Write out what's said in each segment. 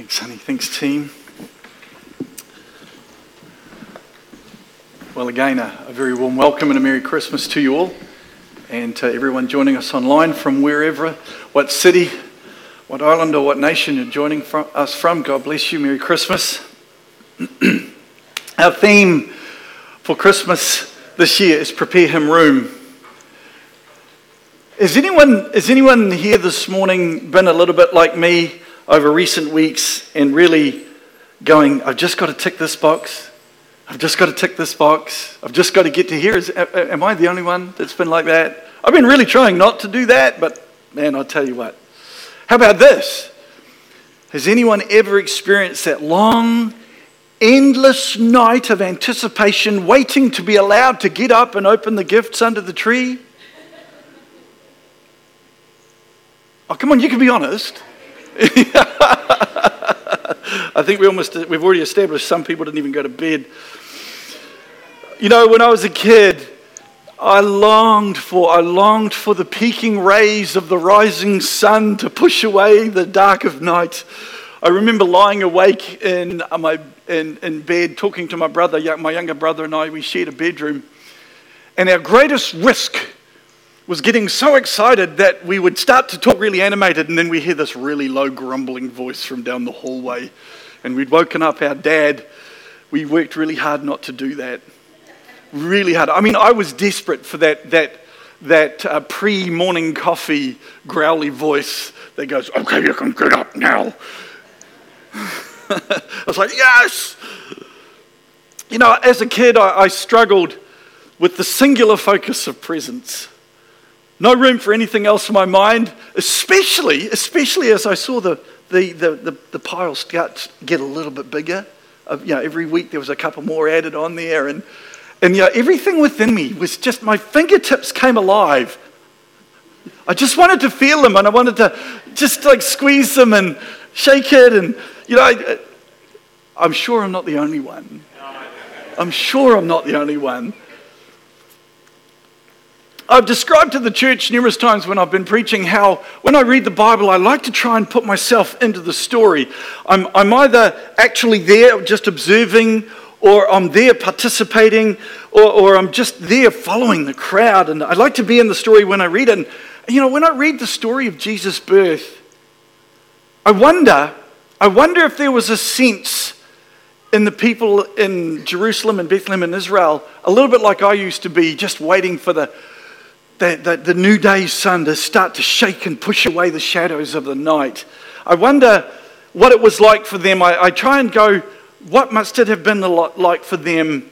Thanks, honey. Thanks, team. Well, again, a, a, very warm welcome and a Merry Christmas to you all, and to everyone joining us online from wherever, what city, what island, or what nation you're joining from, us from. God bless you. Merry Christmas. Our theme for Christmas this year is Prepare Him Room. Is anyone, is anyone here this morning been a little bit like me over recent weeks and really going, I've just got to tick this box? I've just got to tick this box. I've just got to get to here. Is, am I the only one that's been like that? I've been really trying not to do that, but man, I'll tell you what. How about this? Has anyone ever experienced that long, endless night of anticipation, waiting to be allowed to get up and open the gifts under the tree? Oh, come on, you can be honest. I think we almost, we've already established some people didn't even go to bed. You know, when I was a kid, I longed for, I longed for the peeking rays of the rising sun to push away the dark of night. I remember lying awake in, uh, my, in, in bed talking to my brother, my younger brother and I, we shared a bedroom. And our greatest risk was getting so excited that we would start to talk really animated, and then we hear this really low grumbling voice from down the hallway. And we'd woken up our dad. We worked really hard not to do that. Really hard. I mean, I was desperate for that, that, that uh, pre morning coffee growly voice that goes, Okay, you can get up now. I was like, Yes! You know, as a kid, I, I struggled with the singular focus of presence. No room for anything else in my mind, especially, especially as I saw the, the, the, the, the pile start get a little bit bigger. Uh, you know, every week there was a couple more added on there. And, and you know, everything within me was just, my fingertips came alive. I just wanted to feel them and I wanted to just like squeeze them and shake it. And, you know, I, I'm sure I'm not the only one. I'm sure I'm not the only one. I've described to the church numerous times when I've been preaching how when I read the Bible, I like to try and put myself into the story. I'm, I'm either actually there just observing, or I'm there participating, or, or I'm just there following the crowd. And I like to be in the story when I read it. And, you know, when I read the story of Jesus' birth, I wonder, I wonder if there was a sense in the people in Jerusalem and Bethlehem and Israel, a little bit like I used to be, just waiting for the the, the, the new day's sun to start to shake and push away the shadows of the night. I wonder what it was like for them. I, I try and go, what must it have been like for them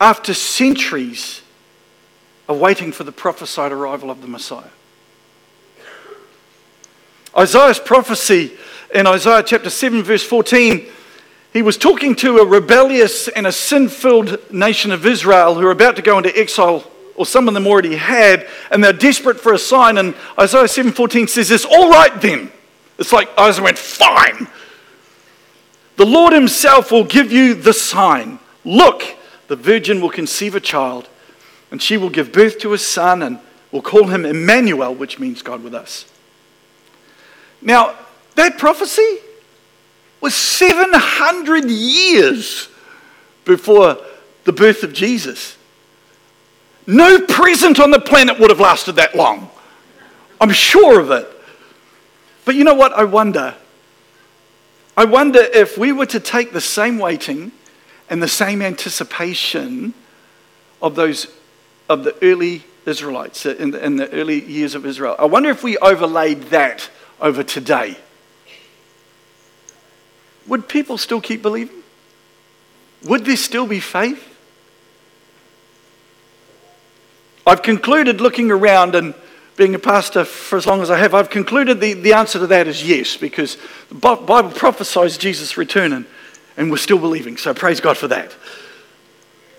after centuries of waiting for the prophesied arrival of the Messiah? Isaiah's prophecy in Isaiah chapter 7, verse 14, he was talking to a rebellious and a sin filled nation of Israel who are about to go into exile or some of them already had, and they're desperate for a sign. And Isaiah 7:14 says this, all right then. It's like Isaiah went, fine. The Lord Himself will give you the sign. Look, the virgin will conceive a child, and she will give birth to a son, and will call him Emmanuel, which means God with us. Now, that prophecy was 700 years before the birth of Jesus. No present on the planet would have lasted that long. I'm sure of it. But you know what? I wonder. I wonder if we were to take the same waiting and the same anticipation of those of the early Israelites uh, in the, in the early years of Israel. I wonder if we overlaid that over today. Would people still keep believing? Would there still be faith? I've concluded looking around and being a pastor for as long as I have, I've concluded the, the answer to that is yes, because the Bible prophesies Jesus' return and, and we're still believing. So praise God for that.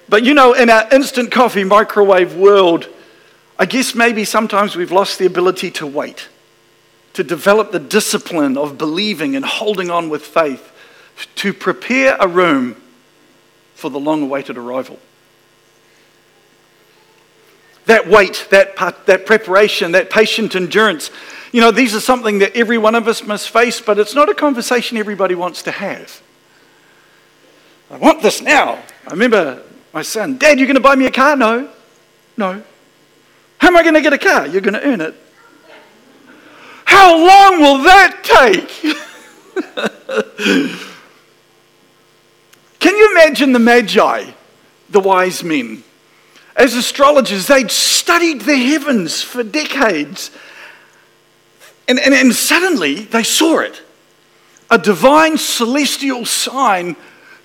But you know, in our instant coffee microwave world, I guess maybe sometimes we've lost the ability to wait, to develop the discipline of believing and holding on with faith, to prepare a room for the long awaited arrival that wait, that, that preparation, that patient endurance You know, these are something that every one of us must face, but it's not a conversation everybody wants to have. I want this now. I remember my son, Dad, you're going to buy me a car? No. No. How am I going to get a car? You're going to earn it. How long will that take? Can you imagine the Magi, the wise men? As astrologers, they'd studied the heavens for decades. And, and, and suddenly they saw it a divine celestial sign,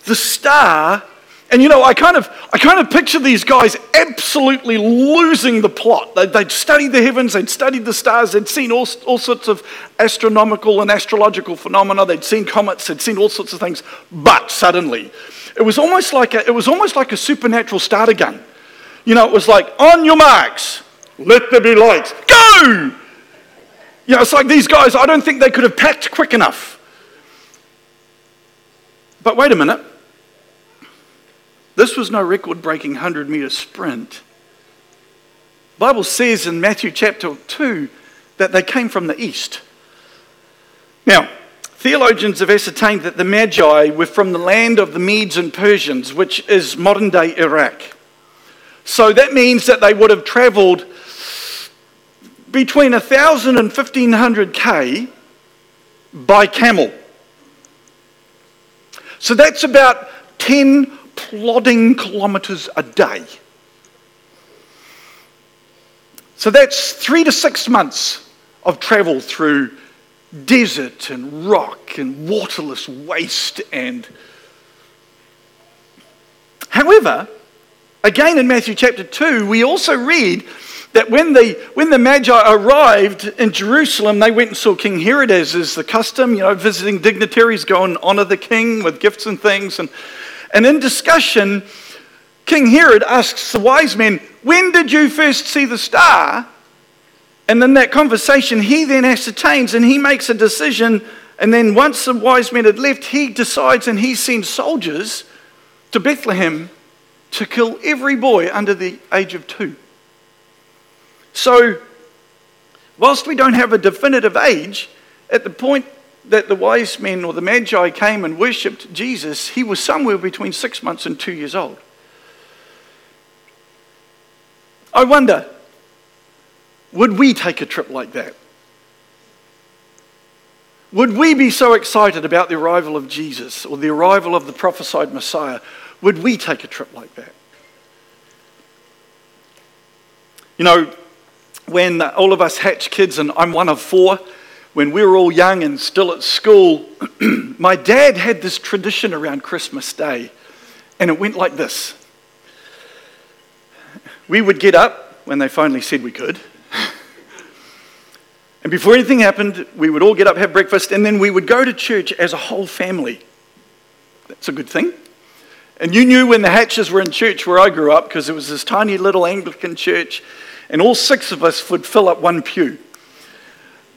the star and you know, I kind of, I kind of picture these guys absolutely losing the plot. They'd, they'd studied the heavens, they'd studied the stars, they'd seen all, all sorts of astronomical and astrological phenomena, they'd seen comets, they'd seen all sorts of things. But suddenly, it was almost like a, it was almost like a supernatural starter gun. You know, it was like, on your marks, let there be light, go! You know, it's like these guys, I don't think they could have packed quick enough. But wait a minute. This was no record breaking 100 meter sprint. The Bible says in Matthew chapter 2 that they came from the east. Now, theologians have ascertained that the Magi were from the land of the Medes and Persians, which is modern day Iraq. So that means that they would have traveled between 1,000 and 1,500 K by camel. So that's about 10 plodding kilometres a day. So that's three to six months of travel through desert and rock and waterless waste and however again in matthew chapter 2 we also read that when the, when the magi arrived in jerusalem they went and saw king herod as is the custom you know visiting dignitaries go and honor the king with gifts and things and and in discussion, King Herod asks the wise men, When did you first see the star? And in that conversation, he then ascertains and he makes a decision. And then once the wise men had left, he decides and he sends soldiers to Bethlehem to kill every boy under the age of two. So, whilst we don't have a definitive age, at the point that the wise men or the magi came and worshipped Jesus, he was somewhere between six months and two years old. I wonder, would we take a trip like that? Would we be so excited about the arrival of Jesus or the arrival of the prophesied Messiah? Would we take a trip like that? You know, when all of us hatch kids, and I'm one of four, when we were all young and still at school, my dad had this tradition around Christmas Day, and it went like this. We would get up when they finally said we could. And before anything happened, we would all get up, have breakfast, and then we would go to church as a whole family. That's a good thing. And you knew when the Hatches were in church where I grew up because it was this tiny little Anglican church, and all six of us would fill up one pew.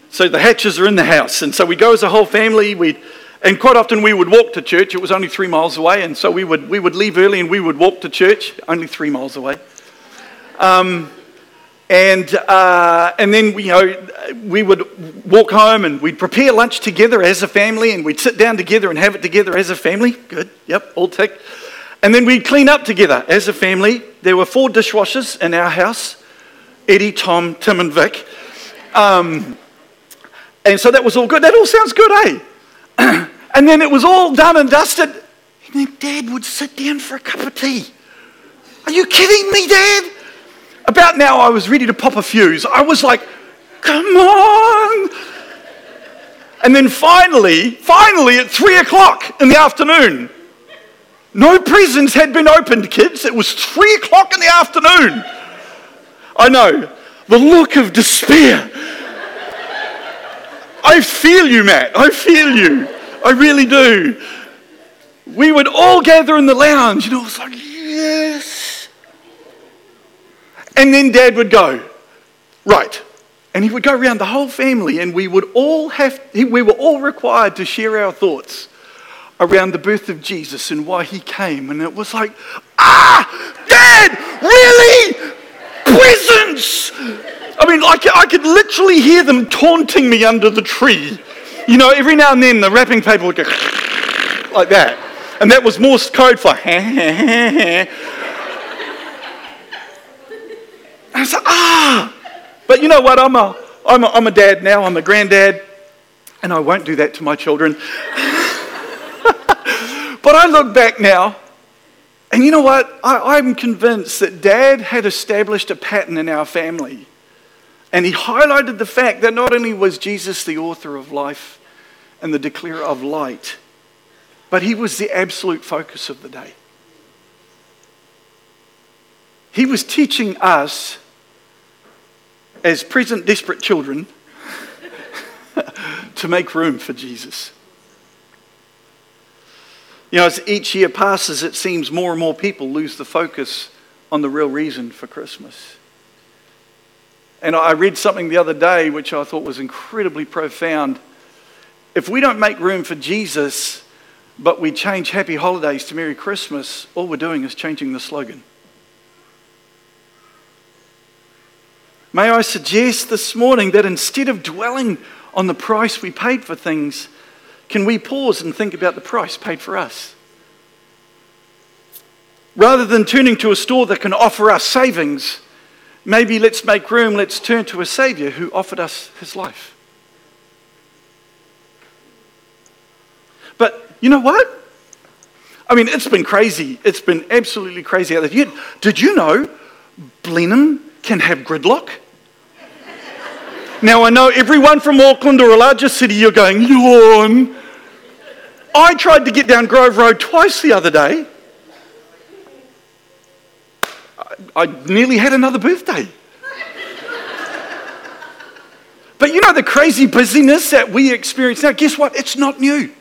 So the hatches are in the house. And so we go as a whole family. We, and quite often we would walk to church. It was only three miles away. And so we would, we would leave early and we would walk to church, only three miles away. Um, and, uh, and then, you know, we would walk home and we'd prepare lunch together as a family and we'd sit down together and have it together as a family. Good. Yep, all tick. And then we'd clean up together as a family. There were four dishwashers in our house Eddie, Tom, Tim, and Vic. Um, and so that was all good. That all sounds good, eh? and then it was all done and dusted. And then Dad would sit down for a cup of tea. Are you kidding me, Dad? About now, I was ready to pop a fuse. I was like, come on. And then finally, finally, at three o'clock in the afternoon, no prisons had been opened, kids. It was three o'clock in the afternoon. I know, the look of despair I feel you, Matt. I feel you. I really do. We would all gather in the lounge, you know, it's like, yes. And then dad would go, right. And he would go around the whole family, and we would all have, we were all required to share our thoughts around the birth of Jesus and why he came. And it was like, ah, dad, really? Prince! I mean, I, I could literally hear them taunting me under the tree. You know, every now and then the wrapping paper would go like that. And that was Morse code for I said, ah! But you know what? I'm a, I'm, a, I'm a dad now, I'm a granddad, and I won't do that to my children. but I look back now, and you know what? I, I'm convinced that dad had established a pattern in our family. And he highlighted the fact that not only was Jesus the author of life and the declarer of light, but he was the absolute focus of the day. He was teaching us, as present desperate children, to make room for Jesus. You know, as each year passes, it seems more and more people lose the focus on the real reason for Christmas. And I read something the other day which I thought was incredibly profound. If we don't make room for Jesus, but we change Happy Holidays to Merry Christmas, all we're doing is changing the slogan. May I suggest this morning that instead of dwelling on the price we paid for things, can we pause and think about the price paid for us? Rather than turning to a store that can offer us savings, maybe let's make room, let's turn to a Savior who offered us his life. But you know what? I mean, it's been crazy. It's been absolutely crazy out there. Did you know Blenheim can have gridlock? Now, I know everyone from Auckland or a larger city, you're going, yawn. I tried to get down Grove Road twice the other day. I nearly had another birthday. but you know the crazy busyness that we experience now? Guess what? It's not new.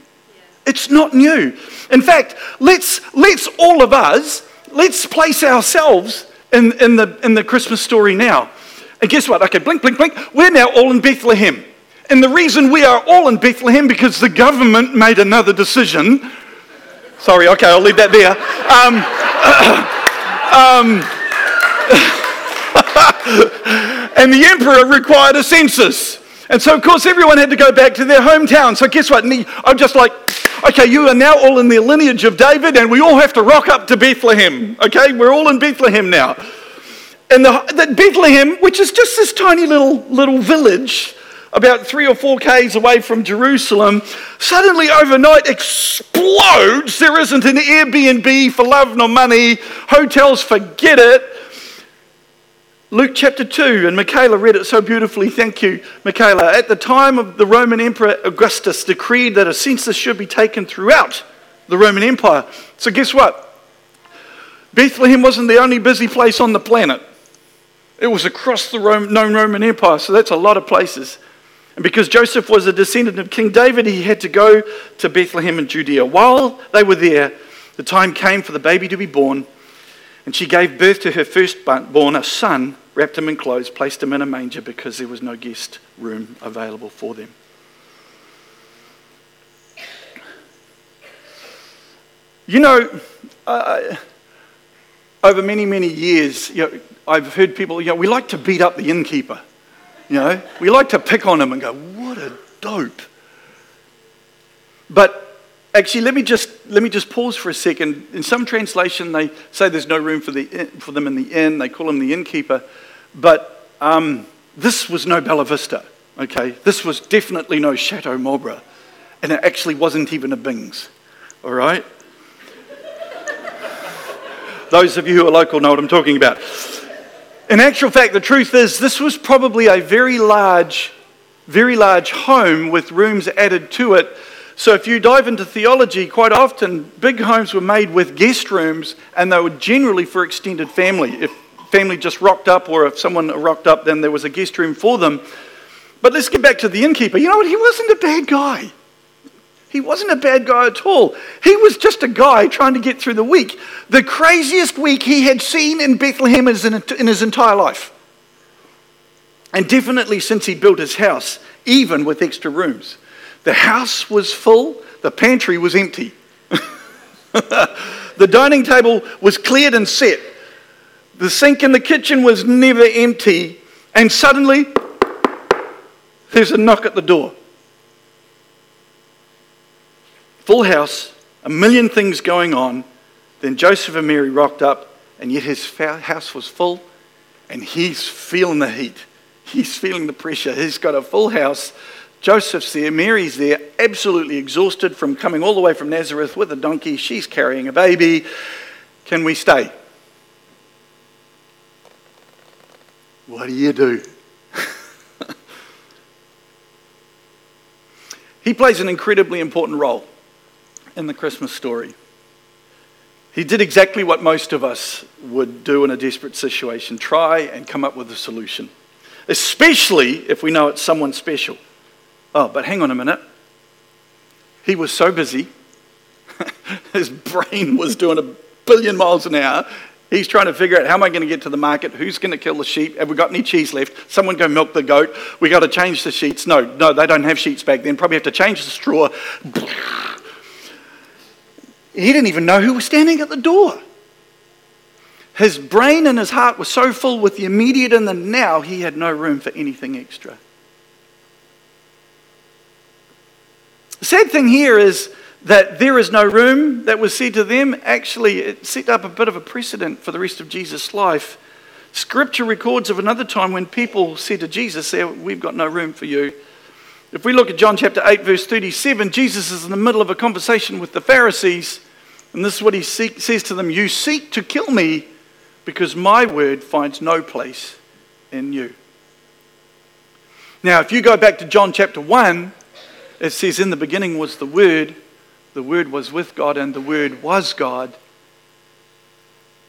It's not new. In fact, let's, let's all of us, let's place ourselves in, in, the, in the Christmas story now. And guess what? Okay, blink, blink, blink. We're now all in Bethlehem. And the reason we are all in Bethlehem because the government made another decision. Sorry, okay, I'll leave that there. Um, um, and the emperor required a census. And so, of course, everyone had to go back to their hometown. So, guess what? I'm just like, okay, you are now all in the lineage of David, and we all have to rock up to Bethlehem. Okay, we're all in Bethlehem now. And the, the Bethlehem, which is just this tiny little, little village, about three or four k's away from Jerusalem, suddenly overnight explodes. There isn't an Airbnb for love nor money. Hotels, forget it. Luke chapter 2, and Michaela read it so beautifully. Thank you, Michaela. At the time of the Roman Emperor Augustus decreed that a census should be taken throughout the Roman Empire. So, guess what? Bethlehem wasn't the only busy place on the planet. It was across the Rome, known Roman Empire, so that's a lot of places. And because Joseph was a descendant of King David, he had to go to Bethlehem in Judea. While they were there, the time came for the baby to be born, and she gave birth to her firstborn, a son, wrapped him in clothes, placed him in a manger because there was no guest room available for them. You know, uh, over many, many years, you know, I've heard people, you know, we like to beat up the innkeeper. You know, we like to pick on him and go, what a dope. But Actually, let me just let me just pause for a second. In some translation, they say there's no room for the for them in the inn. They call him the innkeeper, but um, this was no Bella Vista. Okay, this was definitely no Chateau Marlborough, and it actually wasn't even a Bings. All right. Those of you who are local know what I'm talking about. In actual fact, the truth is, this was probably a very large, very large home with rooms added to it so, if you dive into theology, quite often big homes were made with guest rooms and they were generally for extended family. If family just rocked up or if someone rocked up, then there was a guest room for them. But let's get back to the innkeeper. You know what? He wasn't a bad guy. He wasn't a bad guy at all. He was just a guy trying to get through the week. The craziest week he had seen in Bethlehem in his entire life. And definitely since he built his house, even with extra rooms. The house was full, the pantry was empty. the dining table was cleared and set. The sink in the kitchen was never empty, and suddenly there's a knock at the door. Full house, a million things going on. Then Joseph and Mary rocked up, and yet his house was full, and he's feeling the heat. He's feeling the pressure. He's got a full house. Joseph's there, Mary's there, absolutely exhausted from coming all the way from Nazareth with a donkey. She's carrying a baby. Can we stay? What do you do? he plays an incredibly important role in the Christmas story. He did exactly what most of us would do in a desperate situation try and come up with a solution, especially if we know it's someone special. Oh, but hang on a minute. He was so busy, his brain was doing a billion miles an hour. He's trying to figure out how am I going to get to the market? Who's going to kill the sheep? Have we got any cheese left? Someone go milk the goat. We got to change the sheets. No, no, they don't have sheets back then. Probably have to change the straw. He didn't even know who was standing at the door. His brain and his heart were so full with the immediate and the now, he had no room for anything extra. The sad thing here is that there is no room that was said to them. Actually, it set up a bit of a precedent for the rest of Jesus' life. Scripture records of another time when people said to Jesus, We've got no room for you. If we look at John chapter 8, verse 37, Jesus is in the middle of a conversation with the Pharisees, and this is what he seek, says to them You seek to kill me because my word finds no place in you. Now, if you go back to John chapter 1, it says, In the beginning was the Word, the Word was with God, and the Word was God.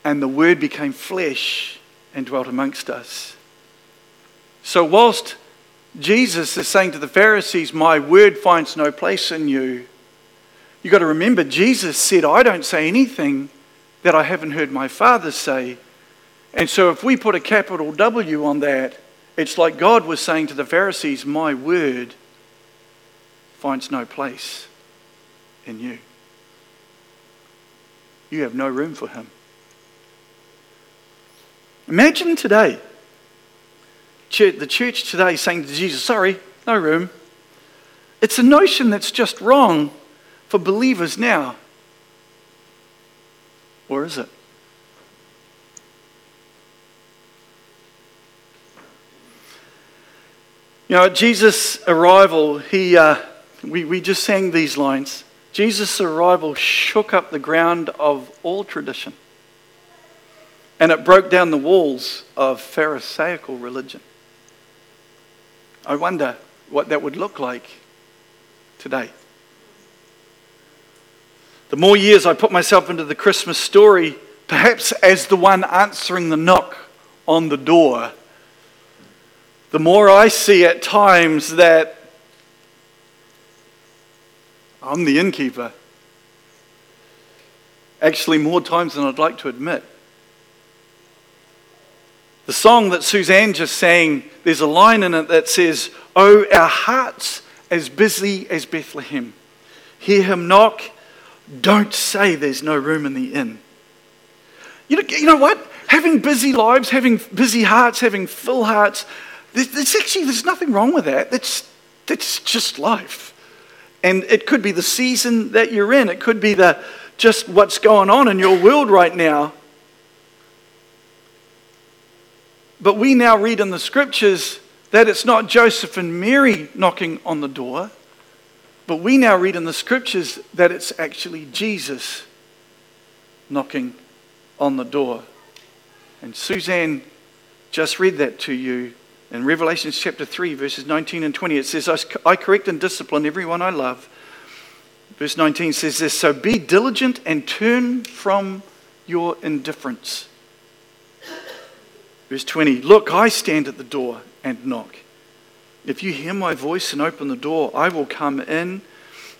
And the Word became flesh and dwelt amongst us. So, whilst Jesus is saying to the Pharisees, My word finds no place in you, you've got to remember, Jesus said, I don't say anything that I haven't heard my Father say. And so, if we put a capital W on that, it's like God was saying to the Pharisees, My word finds no place in you. You have no room for him. Imagine today, the church today saying to Jesus, Sorry, no room. It's a notion that's just wrong for believers now. Or is it? You know, at Jesus' arrival, he. Uh, we, we just sang these lines. Jesus' arrival shook up the ground of all tradition. And it broke down the walls of Pharisaical religion. I wonder what that would look like today. The more years I put myself into the Christmas story, perhaps as the one answering the knock on the door, the more I see at times that I'm the innkeeper. Actually, more times than I'd like to admit. The song that Suzanne just sang, there's a line in it that says, Oh, our hearts as busy as Bethlehem. Hear him knock. Don't say there's no room in the inn. You know, you know what? Having busy lives, having busy hearts, having full hearts, there's, there's actually there's nothing wrong with that. That's, that's just life. And it could be the season that you're in, it could be the, just what's going on in your world right now. But we now read in the scriptures that it's not Joseph and Mary knocking on the door, but we now read in the scriptures that it's actually Jesus knocking on the door. And Suzanne just read that to you in Revelation chapter 3, verses 19 and 20, it says, I correct and discipline everyone I love. Verse 19 says this So be diligent and turn from your indifference. Verse 20 Look, I stand at the door and knock. If you hear my voice and open the door, I will come in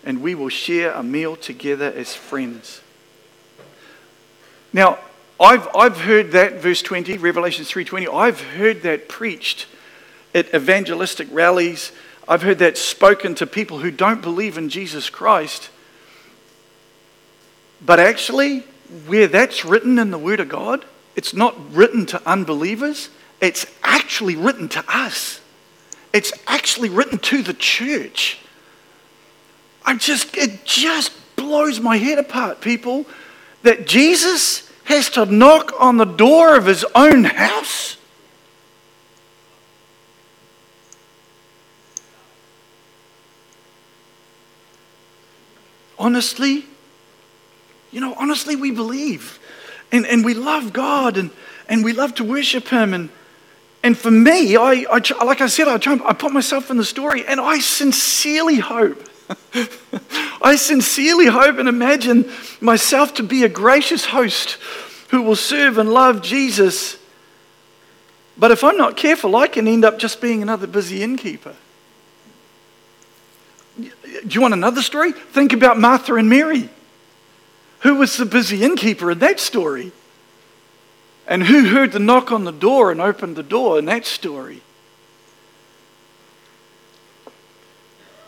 and we will share a meal together as friends. Now, I've, I've heard that, verse 20, Revelation 3.20, I've heard that preached at evangelistic rallies. I've heard that spoken to people who don't believe in Jesus Christ. But actually, where that's written in the Word of God, it's not written to unbelievers, it's actually written to us. It's actually written to the church. I just, it just blows my head apart, people, that Jesus has to knock on the door of his own house. Honestly, you know, honestly, we believe and, and we love God and, and we love to worship Him. And, and for me, I, I, like I said, I, try, I put myself in the story and I sincerely hope I sincerely hope and imagine myself to be a gracious host who will serve and love Jesus. But if I'm not careful, I can end up just being another busy innkeeper. Do you want another story? Think about Martha and Mary. Who was the busy innkeeper in that story? And who heard the knock on the door and opened the door in that story?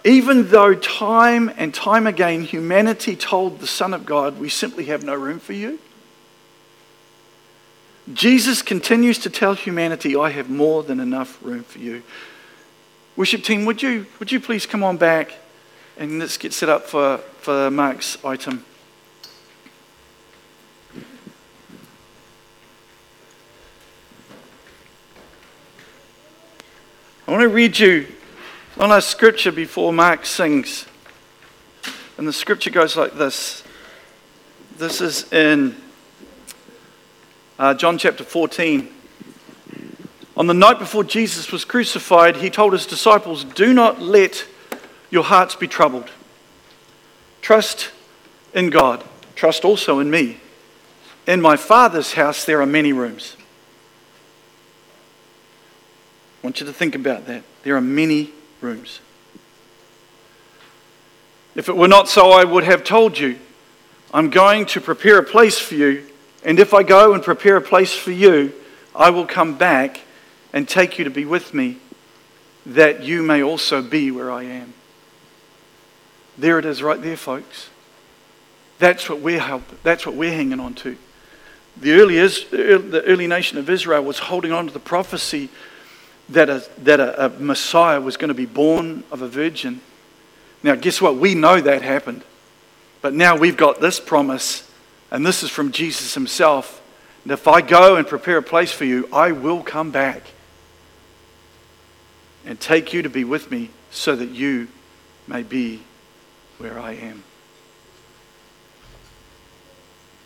Even though time and time again humanity told the Son of God, we simply have no room for you, Jesus continues to tell humanity, I have more than enough room for you. Worship team, would you, would you please come on back and let's get set up for, for Mark's item. I want to read you on a scripture before Mark sings. And the scripture goes like this. This is in uh, John chapter 14. On the night before Jesus was crucified, he told his disciples, Do not let your hearts be troubled. Trust in God. Trust also in me. In my Father's house, there are many rooms. I want you to think about that. There are many rooms. If it were not so, I would have told you, I'm going to prepare a place for you. And if I go and prepare a place for you, I will come back and take you to be with me, that you may also be where I am. There it is, right there, folks. That's what we're helping. That's what we're hanging on to. The early, the early nation of Israel was holding on to the prophecy that a, that a, a Messiah was going to be born of a virgin. Now, guess what? We know that happened. But now we've got this promise, and this is from Jesus himself. And if I go and prepare a place for you, I will come back and take you to be with me so that you may be where I am.